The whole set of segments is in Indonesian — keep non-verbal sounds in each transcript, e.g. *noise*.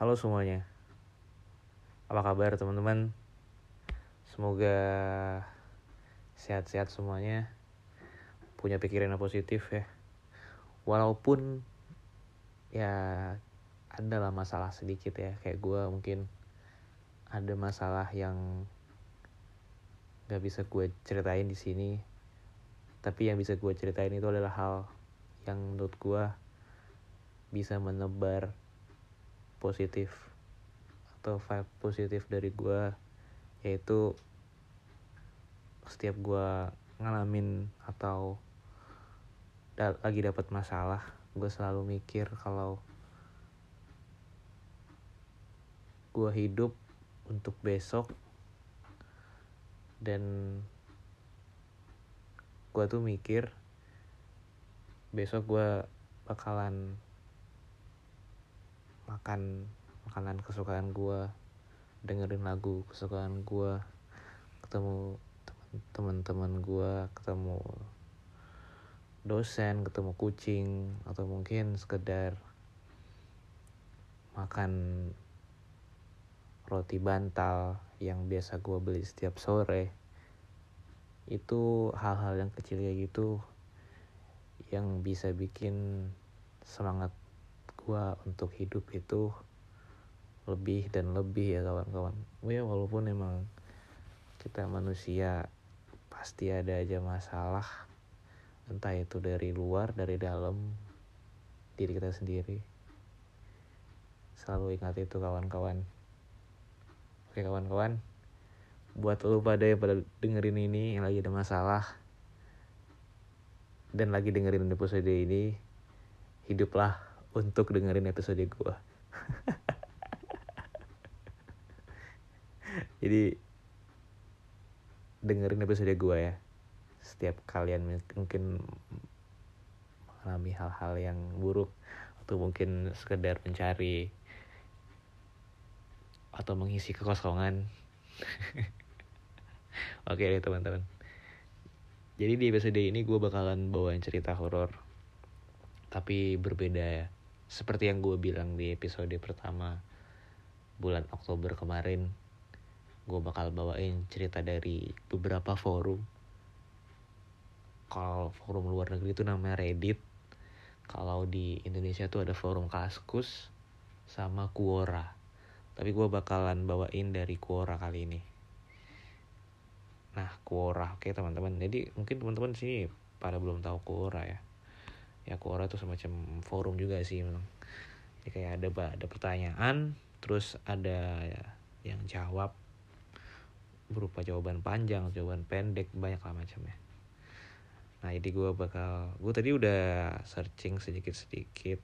Halo semuanya. Apa kabar teman-teman? Semoga sehat-sehat semuanya. Punya pikiran yang positif ya. Walaupun ya adalah masalah sedikit ya. Kayak gue mungkin ada masalah yang gak bisa gue ceritain di sini. Tapi yang bisa gue ceritain itu adalah hal yang menurut gue bisa menebar positif atau vibe positif dari gue yaitu setiap gue ngalamin atau da lagi dapat masalah gue selalu mikir kalau gue hidup untuk besok dan gue tuh mikir besok gue bakalan makan makanan kesukaan gue dengerin lagu kesukaan gue ketemu teman-teman gue ketemu dosen ketemu kucing atau mungkin sekedar makan roti bantal yang biasa gue beli setiap sore. Itu hal-hal yang kecil kayak gitu yang bisa bikin semangat gua untuk hidup itu lebih dan lebih ya kawan-kawan. Ya walaupun emang kita manusia pasti ada aja masalah. Entah itu dari luar dari dalam diri kita sendiri. Selalu ingat itu kawan-kawan. Oke kawan-kawan. Buat lu pada yang pada dengerin ini yang lagi ada masalah dan lagi dengerin episode ini hiduplah untuk dengerin episode gue jadi dengerin episode gue ya. Setiap kalian mungkin mengalami hal-hal yang buruk atau mungkin sekedar mencari atau mengisi kekosongan. *laughs* Oke deh teman-teman. Jadi di episode ini gue bakalan bawain cerita horor tapi berbeda ya seperti yang gue bilang di episode pertama bulan Oktober kemarin gue bakal bawain cerita dari beberapa forum. Kalau forum luar negeri itu namanya Reddit. Kalau di Indonesia tuh ada forum Kaskus sama Quora. Tapi gue bakalan bawain dari Quora kali ini. Nah Quora. Oke teman-teman. Jadi mungkin teman-teman sih pada belum tahu Quora ya ya Quora itu semacam forum juga sih memang. Ya, kayak ada ada pertanyaan terus ada ya, yang jawab berupa jawaban panjang jawaban pendek banyak lah macamnya. Nah jadi gue bakal gue tadi udah searching sedikit sedikit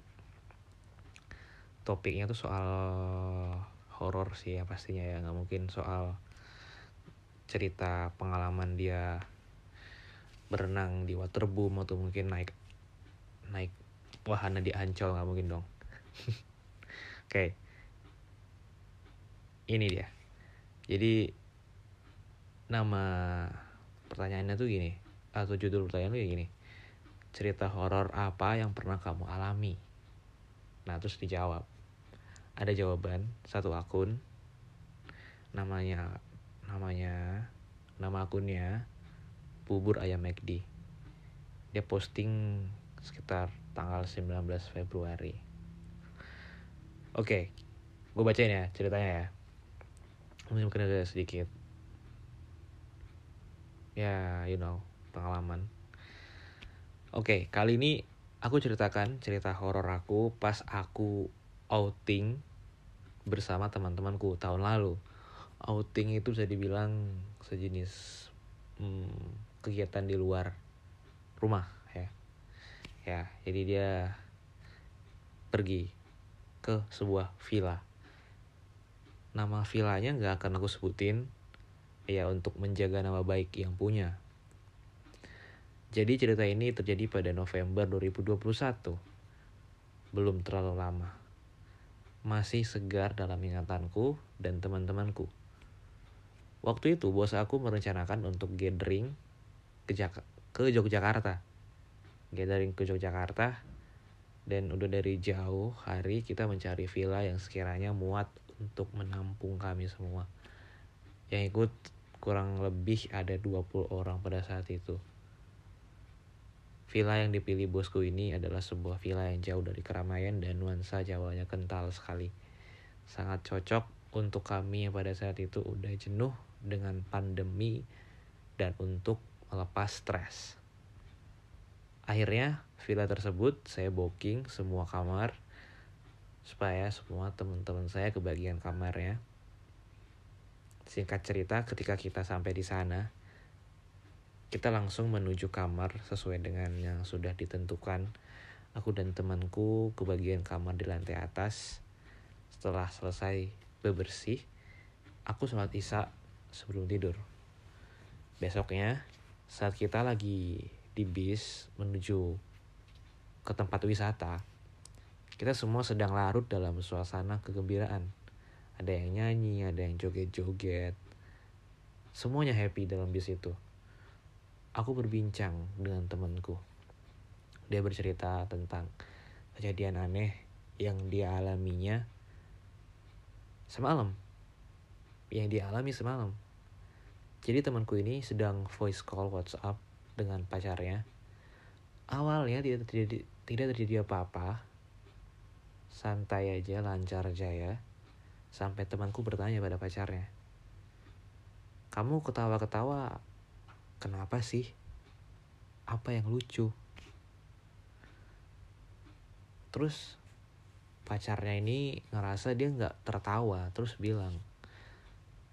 topiknya tuh soal horor sih ya pastinya ya nggak mungkin soal cerita pengalaman dia berenang di waterboom atau mungkin naik naik wahana di Ancol nggak mungkin dong. *laughs* Oke, okay. ini dia. Jadi nama pertanyaannya tuh gini, atau judul pertanyaan tuh gini. Cerita horor apa yang pernah kamu alami? Nah terus dijawab. Ada jawaban satu akun, namanya namanya nama akunnya bubur ayam McD. Dia posting sekitar tanggal 19 Februari. Oke, gue bacain ya ceritanya ya. Mungkin ada sedikit. Ya, you know, pengalaman. Oke, kali ini aku ceritakan cerita horor aku pas aku outing bersama teman-temanku tahun lalu. Outing itu bisa dibilang sejenis hmm, kegiatan di luar rumah ya jadi dia pergi ke sebuah villa. Nama villanya nggak akan aku sebutin ya untuk menjaga nama baik yang punya. Jadi cerita ini terjadi pada November 2021 belum terlalu lama. Masih segar dalam ingatanku dan teman-temanku. Waktu itu bos aku merencanakan untuk gathering ke, Jak ke Yogyakarta gathering ke Yogyakarta dan udah dari jauh hari kita mencari villa yang sekiranya muat untuk menampung kami semua yang ikut kurang lebih ada 20 orang pada saat itu Villa yang dipilih bosku ini adalah sebuah villa yang jauh dari keramaian dan nuansa Jawanya kental sekali. Sangat cocok untuk kami yang pada saat itu udah jenuh dengan pandemi dan untuk melepas stres. Akhirnya villa tersebut saya booking semua kamar supaya semua teman-teman saya kebagian kamarnya. Singkat cerita ketika kita sampai di sana, kita langsung menuju kamar sesuai dengan yang sudah ditentukan. Aku dan temanku ke bagian kamar di lantai atas. Setelah selesai bebersih, aku sholat isya sebelum tidur. Besoknya, saat kita lagi di bis menuju ke tempat wisata, kita semua sedang larut dalam suasana kegembiraan. Ada yang nyanyi, ada yang joget-joget. Semuanya happy dalam bis itu aku berbincang dengan temanku. Dia bercerita tentang kejadian aneh yang dia alaminya semalam. Yang dia alami semalam. Jadi temanku ini sedang voice call WhatsApp dengan pacarnya. Awalnya tidak terjadi tidak terjadi apa-apa. Santai aja, lancar jaya. Sampai temanku bertanya pada pacarnya. Kamu ketawa-ketawa kenapa sih apa yang lucu terus pacarnya ini ngerasa dia nggak tertawa terus bilang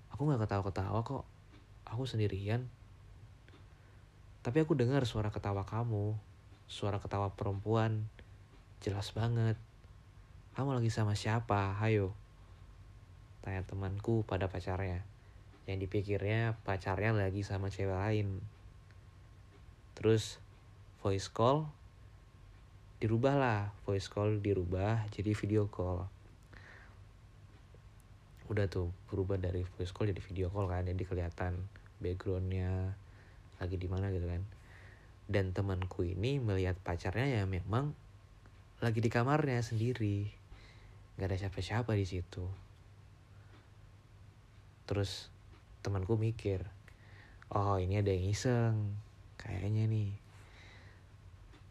aku nggak ketawa-ketawa kok aku sendirian tapi aku dengar suara ketawa kamu suara ketawa perempuan jelas banget. Kamu lagi sama siapa? Hayo tanya temanku pada pacarnya. Yang dipikirnya pacarnya lagi sama cewek lain. Terus voice call dirubah lah voice call dirubah jadi video call. Udah tuh berubah dari voice call jadi video call kan jadi kelihatan backgroundnya lagi di mana gitu kan. Dan temanku ini melihat pacarnya ya memang lagi di kamarnya sendiri. Nggak ada siapa-siapa di situ. Terus temanku mikir oh ini ada yang iseng kayaknya nih.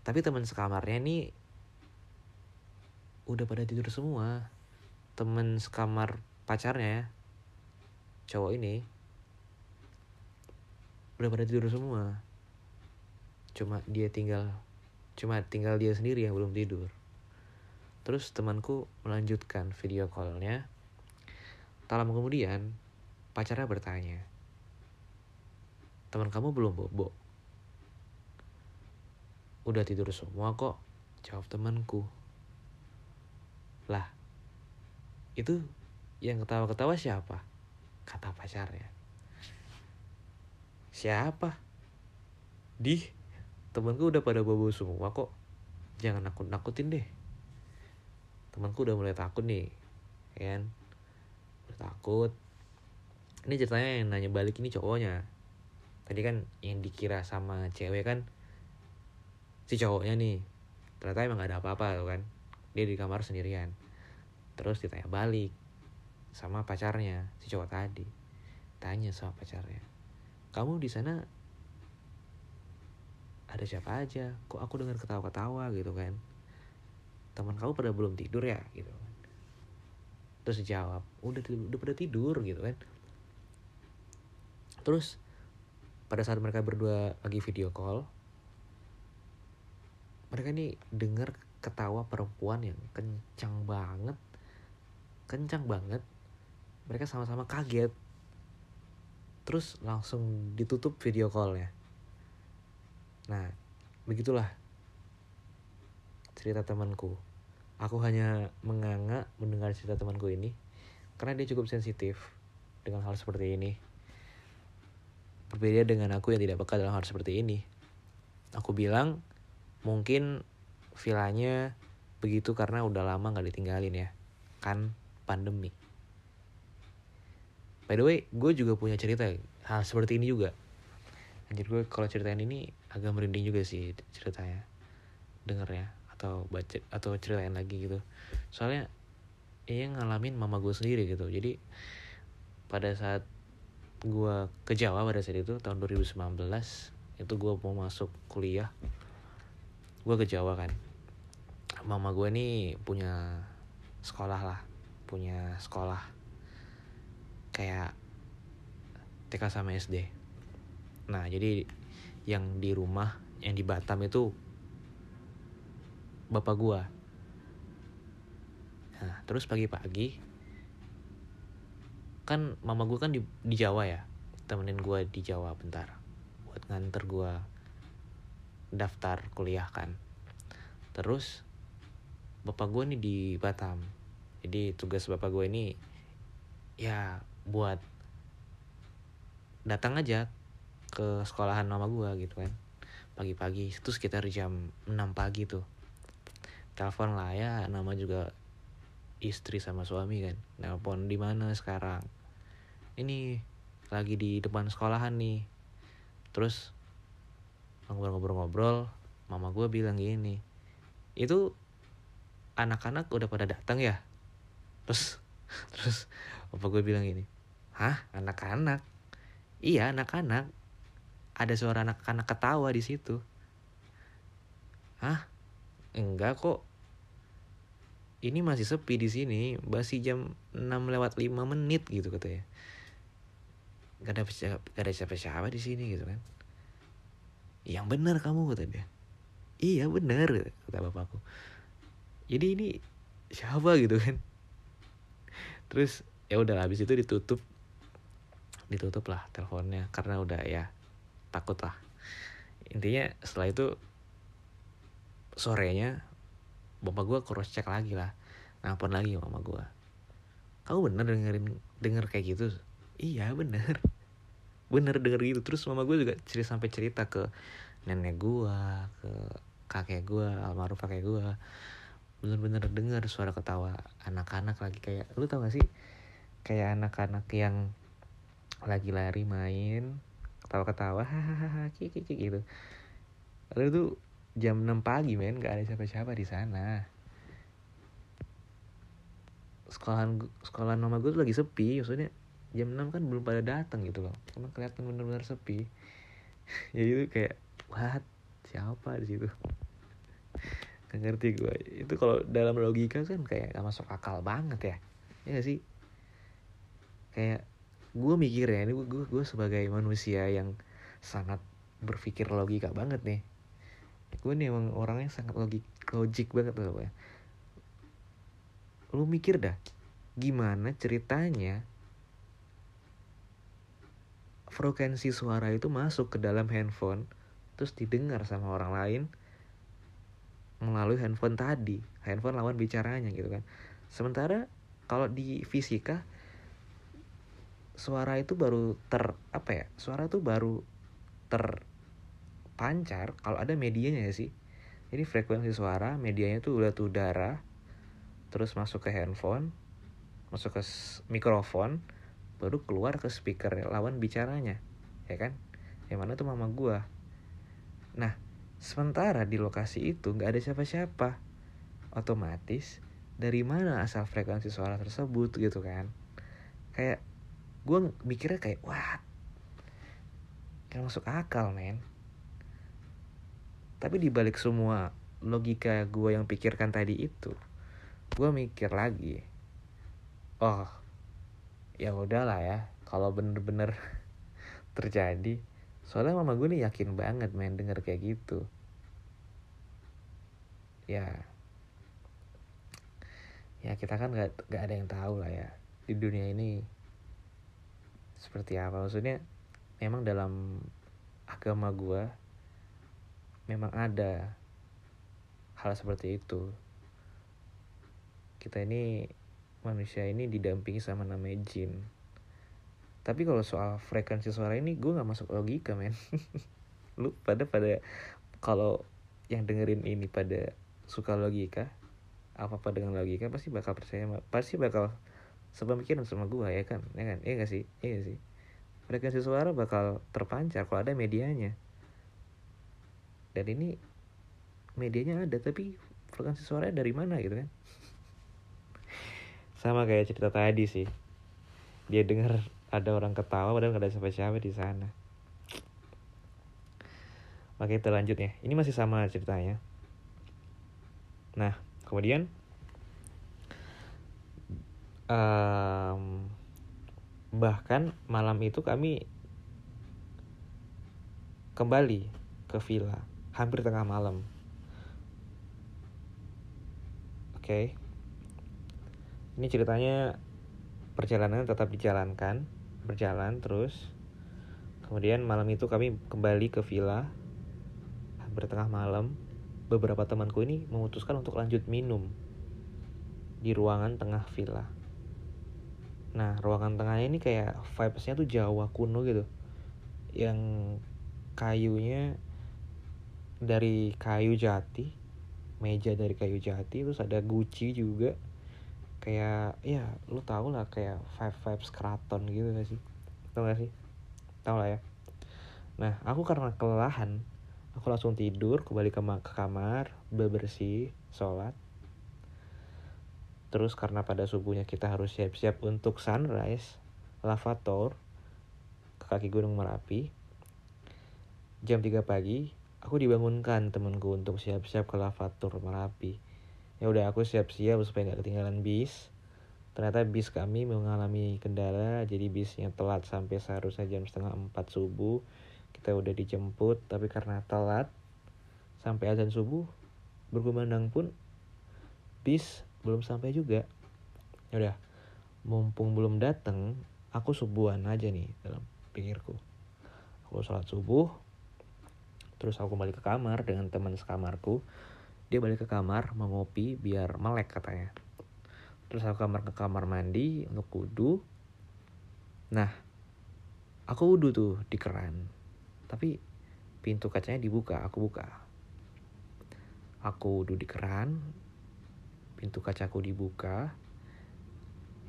Tapi teman sekamarnya nih udah pada tidur semua. Temen sekamar pacarnya cowok ini udah pada tidur semua cuma dia tinggal cuma tinggal dia sendiri yang belum tidur terus temanku melanjutkan video callnya tak lama kemudian Pacarnya bertanya, teman kamu belum bobo? Udah tidur semua kok, jawab temanku. Lah, itu yang ketawa-ketawa siapa? Kata pacarnya. Siapa? Di, temanku udah pada bobo semua kok. Jangan nakut-nakutin deh. Temanku udah mulai takut nih, ya kan? Udah takut, ini ceritanya yang nanya balik ini cowoknya tadi kan yang dikira sama cewek kan si cowoknya nih ternyata emang gak ada apa-apa tuh kan dia di kamar sendirian terus ditanya balik sama pacarnya si cowok tadi tanya sama pacarnya kamu di sana ada siapa aja? Kok aku dengar ketawa-ketawa gitu kan? Teman kamu pada belum tidur ya? Gitu kan. Terus dijawab udah udah pada tidur gitu kan. Terus pada saat mereka berdua lagi video call mereka nih dengar ketawa perempuan yang kencang banget. Kencang banget. Mereka sama-sama kaget terus langsung ditutup video callnya nah begitulah cerita temanku aku hanya menganga mendengar cerita temanku ini karena dia cukup sensitif dengan hal seperti ini Berbeda dengan aku yang tidak peka dalam hal seperti ini. Aku bilang mungkin vilanya begitu karena udah lama gak ditinggalin ya. Kan pandemi. By the way, gue juga punya cerita hal seperti ini juga. Anjir gue kalau ceritain ini agak merinding juga sih ceritanya. Dengernya. atau baca atau ceritain lagi gitu soalnya ini ngalamin mama gue sendiri gitu jadi pada saat gue ke Jawa pada saat itu tahun 2019 itu gue mau masuk kuliah gue ke Jawa kan mama gue nih punya sekolah lah punya sekolah kayak TK sama SD nah jadi yang di rumah yang di Batam itu bapak gue nah terus pagi-pagi kan mama gue kan di, di Jawa ya temenin gue di Jawa bentar buat nganter gue daftar kuliah kan. Terus bapak gue nih di Batam. Jadi tugas bapak gue ini ya buat datang aja ke sekolahan mama gue gitu kan. Pagi-pagi itu sekitar jam 6 pagi tuh. Telepon lah ya nama juga istri sama suami kan. Nelpon di mana sekarang? Ini lagi di depan sekolahan nih. Terus ngobrol-ngobrol-ngobrol mama gue bilang gini itu anak-anak udah pada datang ya? Terus *laughs* terus apa gue bilang gini hah? Anak-anak? Iya anak-anak. Ada suara anak-anak ketawa di situ. Hah? Enggak kok. Ini masih sepi di sini. Masih jam 6 lewat 5 menit gitu katanya. Gak ada gak ada siapa-siapa di sini gitu kan. Yang benar kamu kata dia. Iya benar kata bapakku. Jadi ini siapa gitu kan? Terus ya udah habis itu ditutup ditutup lah teleponnya karena udah ya takut lah intinya setelah itu sorenya bapak gue cross check lagi lah nelfon lagi mama gue kamu bener dengerin denger kayak gitu? Iya bener. *laughs* Bener denger gitu. Terus mama gue juga cerita sampai cerita ke nenek gue ke kakek gue almarhum kakek gue bener-bener denger suara ketawa anak-anak lagi. Kayak lu tau gak sih? Kayak anak-anak yang lagi lari main ketawa-ketawa hahaha kiki gitu. Lalu tuh jam 6 pagi men gak ada siapa-siapa di sana. Sekolahan sekolahan mama gue tuh lagi sepi maksudnya jam 6 kan belum pada datang gitu loh. Karena kelihatan bener-bener sepi. *laughs* Jadi itu kayak what? Siapa di situ? *laughs* Gak ngerti gue itu kalau dalam logika kan kayak gak masuk akal banget ya. Ya gak sih? Kayak gue mikirnya ini gue gue sebagai manusia yang sangat berpikir logika banget nih. Gue nih emang orangnya sangat logik logik banget loh ya lu mikir dah gimana ceritanya frekuensi suara itu masuk ke dalam handphone terus didengar sama orang lain melalui handphone tadi handphone lawan bicaranya gitu kan. Sementara kalau di fisika suara itu baru ter apa ya suara itu baru ter pancar kalau ada medianya ya sih. Jadi frekuensi suara medianya tuh udah tuh udara terus masuk ke handphone masuk ke mikrofon baru keluar ke speaker lawan bicaranya ya kan? Yang mana tuh mama gua. Nah sementara di lokasi itu nggak ada siapa-siapa. Otomatis dari mana asal frekuensi suara tersebut gitu kan? Kayak gue mikirnya kayak wah kayak masuk akal men. Tapi dibalik semua logika gue yang pikirkan tadi itu gue mikir lagi oh ya udahlah ya kalau bener-bener *laughs* terjadi. Soalnya mama gue nih yakin banget main denger kayak gitu. Ya. Ya kita kan gak, gak ada yang tahu lah ya di dunia ini seperti apa. Maksudnya memang dalam agama gue memang ada hal seperti itu. Kita ini manusia ini didampingi sama namanya jin. Tapi kalau soal frekuensi suara ini gue nggak masuk logika men. *laughs* Lu pada pada kalau yang dengerin ini pada suka logika apa apa dengan logika pasti bakal percaya pasti bakal sepemikiran sama gue ya kan? Ya kan? Iya gak sih? Iya gak sih frekuensi suara bakal terpancar kalau ada medianya. Dan ini medianya ada tapi frekuensi suaranya dari mana gitu kan? Sama kayak cerita tadi sih. Dia dengar ada orang ketawa padahal gak ada siapa-siapa di sana. Oke kita lanjut ya. Ini masih sama ceritanya. Nah kemudian um, Bahkan malam itu kami Kembali ke villa Hampir tengah malam Oke okay. Ini ceritanya Perjalanan tetap dijalankan Berjalan terus Kemudian malam itu kami kembali ke villa bertengah malam, beberapa temanku ini memutuskan untuk lanjut minum di ruangan tengah villa. Nah, ruangan tengahnya ini kayak vibesnya tuh Jawa kuno gitu. Yang kayunya dari kayu jati, meja dari kayu jati, terus ada guci juga. Kayak ya lu tau lah kayak five vibes keraton gitu gak sih? Tau gak sih? Tau lah ya. Nah, aku karena kelelahan Aku langsung tidur, kembali ke, ke kamar, bebersih, sholat. Terus karena pada subuhnya kita harus siap-siap untuk sunrise, lavator, ke kaki gunung Merapi. Jam 3 pagi, aku dibangunkan temanku untuk siap-siap ke lavator Merapi. Ya udah aku siap-siap supaya nggak ketinggalan bis. Ternyata bis kami mengalami kendala, jadi bisnya telat sampai seharusnya jam setengah empat subuh kita udah dijemput tapi karena telat sampai azan subuh berkumandang pun bis belum sampai juga. Ya udah mumpung belum datang aku subuhan aja nih dalam pikirku. Aku sholat subuh terus aku kembali ke kamar dengan teman sekamarku. Dia balik ke kamar mau biar melek katanya. Terus aku kamar ke kamar mandi untuk wudhu nah aku wudhu tuh di keran tapi pintu kacanya dibuka aku buka. Aku duduk di keran pintu kacaku dibuka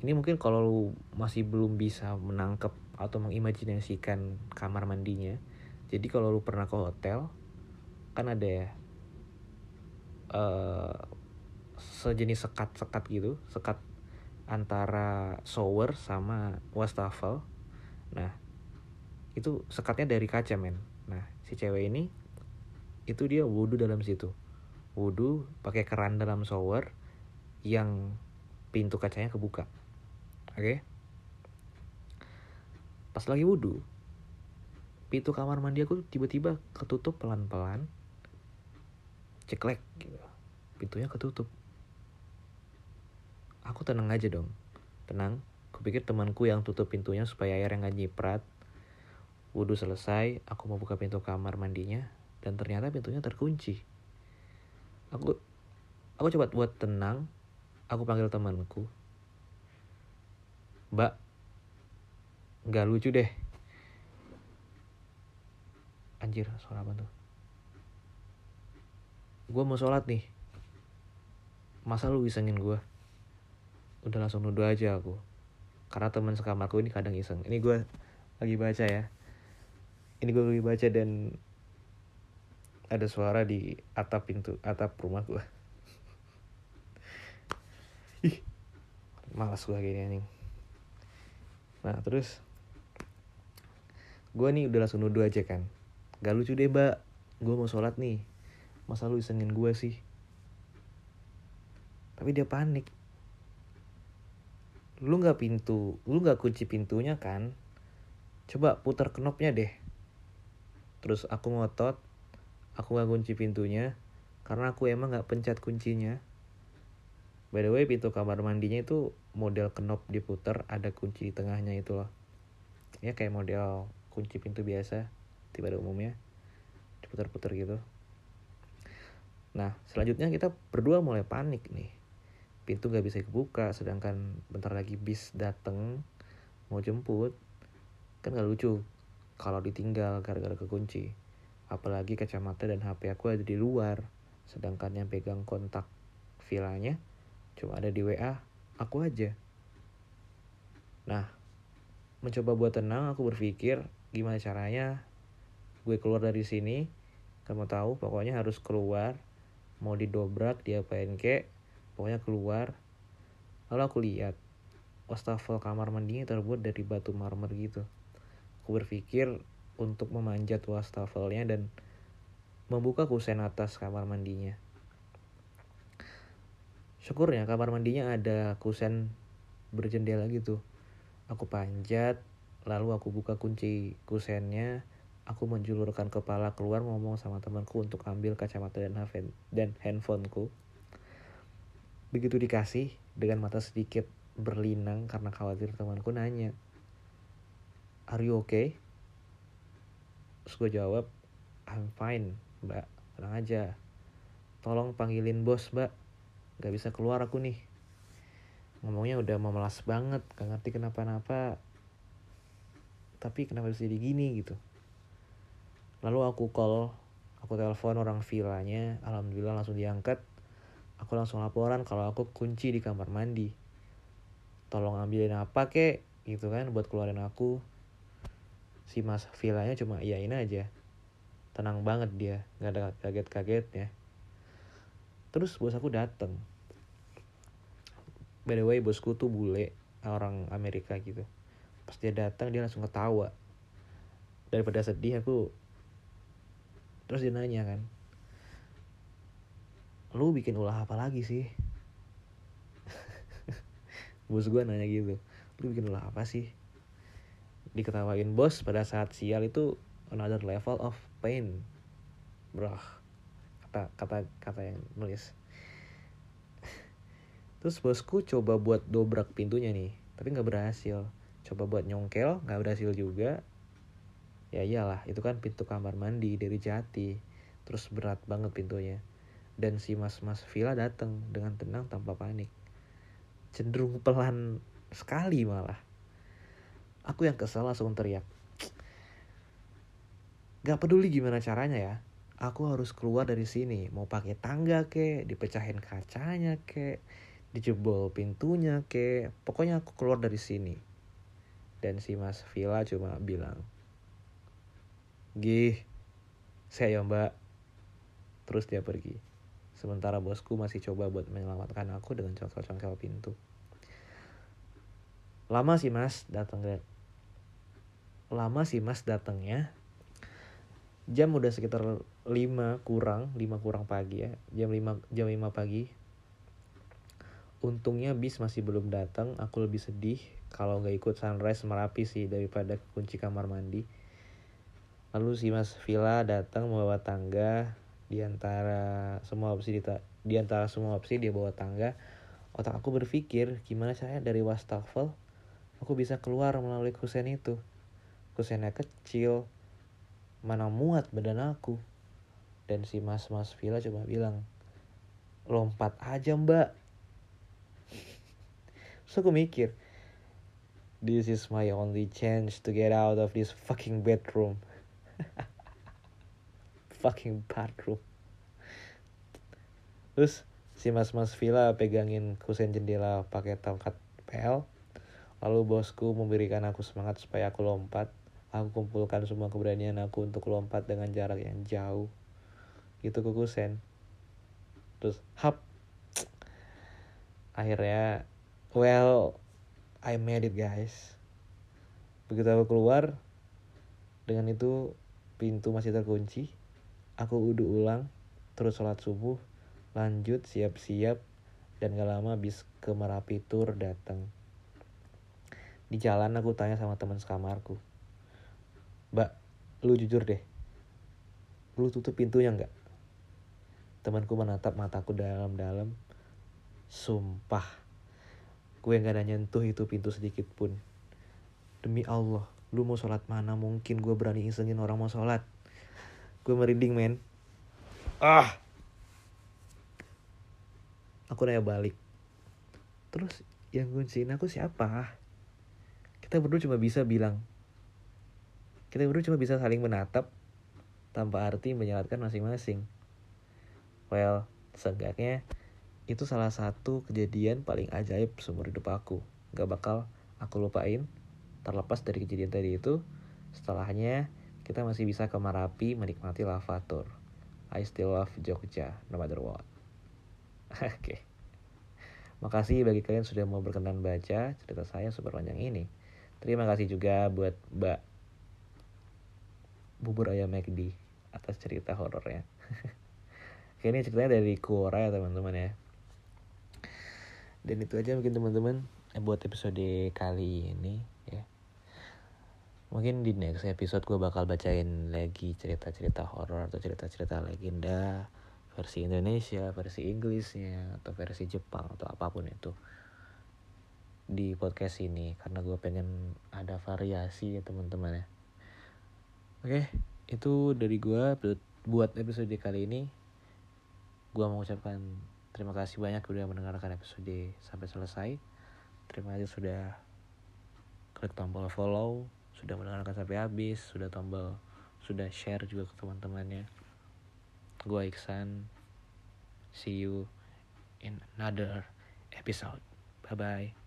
ini mungkin kalau lu masih belum bisa menangkap atau mengimajinasikan kamar mandinya jadi kalau lu pernah ke hotel kan ada ya uh, sejenis sekat-sekat gitu sekat antara shower sama wastafel. Nah itu sekatnya dari kaca men. Nah si cewek ini itu dia wudhu dalam situ. Wudhu pakai keran dalam shower yang pintu kacanya kebuka. Oke? Okay? pas lagi wudhu pintu kamar mandi aku tiba-tiba ketutup pelan-pelan. Ceklek gitu. Pintunya ketutup. Aku tenang aja dong. Tenang. Kupikir temanku yang tutup pintunya supaya air yang gak nyiprat. Wudhu selesai, aku mau buka pintu kamar mandinya dan ternyata pintunya terkunci. Aku aku coba buat tenang, aku panggil temanku. Mbak, nggak lucu deh. Anjir, suara apa tuh? Gue mau sholat nih. Masa lu isengin gue? Udah langsung nuduh aja aku. Karena teman sekamarku ini kadang iseng. Ini gue lagi baca ya ini gue lagi baca dan ada suara di atap pintu atap rumah gue ih malas gue gini anjing. Nah terus gue nih udah langsung nuduh aja kan. Gak lucu deh mbak. Gue mau sholat nih. Masa lu isengin gue sih? Tapi dia panik. Lu nggak pintu lu nggak kunci pintunya kan? Coba putar knopnya deh. Terus aku ngotot aku gak kunci pintunya karena aku emang gak pencet kuncinya by the way pintu kamar mandinya itu model kenop diputer ada kunci di tengahnya itu loh. Ya kayak model kunci pintu biasa tiba pada umumnya diputar-putar gitu. Nah selanjutnya kita berdua mulai panik nih. Pintu gak bisa kebuka sedangkan bentar lagi bis dateng mau jemput. Kan gak lucu kalau ditinggal gara-gara kekunci. Apalagi kacamata dan HP aku ada di luar, sedangkan yang pegang kontak vilanya cuma ada di WA aku aja. Nah, mencoba buat tenang aku berpikir gimana caranya gue keluar dari sini. Kamu tahu pokoknya harus keluar mau didobrak diapain kek pokoknya keluar lalu aku lihat wastafel kamar mandinya terbuat dari batu marmer gitu aku berpikir untuk memanjat wastafelnya dan membuka kusen atas kamar mandinya syukurnya kamar mandinya ada kusen berjendela gitu. Aku panjat lalu aku buka kunci kusennya. Aku menjulurkan kepala keluar ngomong sama temanku untuk ambil kacamata dan dan handphoneku. Begitu dikasih dengan mata sedikit berlinang karena khawatir temanku nanya are you okay? Terus gue jawab I'm fine mbak. Tenang aja. Tolong panggilin bos mbak gak bisa keluar aku nih. Ngomongnya udah memelas banget gak ngerti kenapa-napa. Tapi kenapa bisa jadi gini gitu. Lalu aku call aku telepon orang villanya alhamdulillah langsung diangkat. Aku langsung laporan kalau aku kunci di kamar mandi. Tolong ambilin apa kek gitu kan buat keluarin aku. Si mas villanya cuma iyain aja. Tenang banget dia nggak ada kaget-kaget ya terus bos aku dateng. By the way bosku tuh bule orang Amerika gitu. Pas dia datang dia langsung ketawa. Daripada sedih aku terus dia nanya kan lu bikin ulah apa lagi sih? *laughs* Bos gue nanya gitu lu bikin ulah apa sih? Diketawain bos pada saat sial itu another level of pain bro kata kata kata yang nulis. Terus bosku coba buat dobrak pintunya nih tapi nggak berhasil. Coba buat nyongkel nggak berhasil juga. Ya iyalah itu kan pintu kamar mandi dari jati. Terus berat banget pintunya. Dan si mas-mas villa datang dengan tenang tanpa panik. Cenderung pelan sekali malah. Aku yang kesal langsung teriak. Gak peduli gimana caranya ya aku harus keluar dari sini. Mau pakai tangga ke dipecahin kacanya ke dijebol pintunya ke pokoknya aku keluar dari sini. Dan si mas Villa cuma bilang gih saya ya mbak. Terus dia pergi. Sementara bosku masih coba buat menyelamatkan aku dengan congkel-congkel pintu. Lama sih mas datang lama sih mas datangnya. Jam udah sekitar 5 kurang 5 kurang pagi ya jam 5 jam 5 pagi Untungnya bis masih belum datang, aku lebih sedih kalau nggak ikut sunrise merapi sih daripada kunci kamar mandi. Lalu si Mas Villa datang membawa tangga di antara semua opsi di, di antara semua opsi dia bawa tangga. Otak aku berpikir gimana caranya dari wastafel aku bisa keluar melalui kusen itu. Kusennya kecil, mana muat badan aku. Dan si mas-mas Villa coba bilang, lompat aja mbak *laughs* So aku mikir, this is my only chance to get out of this fucking bedroom. *laughs* fucking bathroom. Terus si mas-mas villa pegangin kusen jendela pakai tongkat pel. Lalu bosku memberikan aku semangat supaya aku lompat. Aku kumpulkan semua keberanian aku untuk lompat dengan jarak yang jauh. Itu ke kusen. Terus hap. Akhirnya Well, I made it guys. Begitu aku keluar, dengan itu pintu masih terkunci. Aku udah ulang, terus sholat subuh, lanjut siap-siap, dan gak lama bis ke Merapi Tour datang. Di jalan aku tanya sama teman sekamarku. Mbak, lu jujur deh. Lu tutup pintunya nggak? Temanku menatap mataku dalam-dalam. Sumpah gue gak ada nyentuh itu pintu sedikit pun. Demi Allah lu mau sholat mana mungkin gue berani isengin orang mau sholat? Gue merinding men. Ah. Aku nanya balik. Terus yang kunciin aku siapa? Kita berdua cuma bisa bilang. Kita berdua cuma bisa saling menatap tanpa arti menyelatkan masing-masing well seenggaknya itu salah satu kejadian paling ajaib seumur hidup aku. Gak bakal aku lupain. Terlepas dari kejadian tadi itu, setelahnya kita masih bisa ke Marapi menikmati lava tour. I still love Jogja, no matter what. *laughs* Oke. Makasih bagi kalian sudah mau berkenan baca cerita saya super panjang ini. Terima kasih juga buat Mbak Bubur Ayam McD atas cerita horornya. *laughs* Oke ini ceritanya dari ya teman-teman ya. Dan itu aja mungkin teman-teman eh, buat episode kali ini ya. Mungkin di next episode gue bakal bacain lagi cerita-cerita horor atau cerita-cerita legenda versi Indonesia, versi Inggrisnya atau versi Jepang atau apa pun itu di podcast ini karena gue pengen ada variasi ya teman-teman ya oke itu dari gue buat episode kali ini gue mau ucapkan terima kasih banyak udah mendengarkan episode sampai selesai. Terima kasih sudah klik tombol follow sudah mendengarkan sampai habis sudah tombol sudah share juga ke teman-temannya. Gue Iksan see you in another episode. Bye bye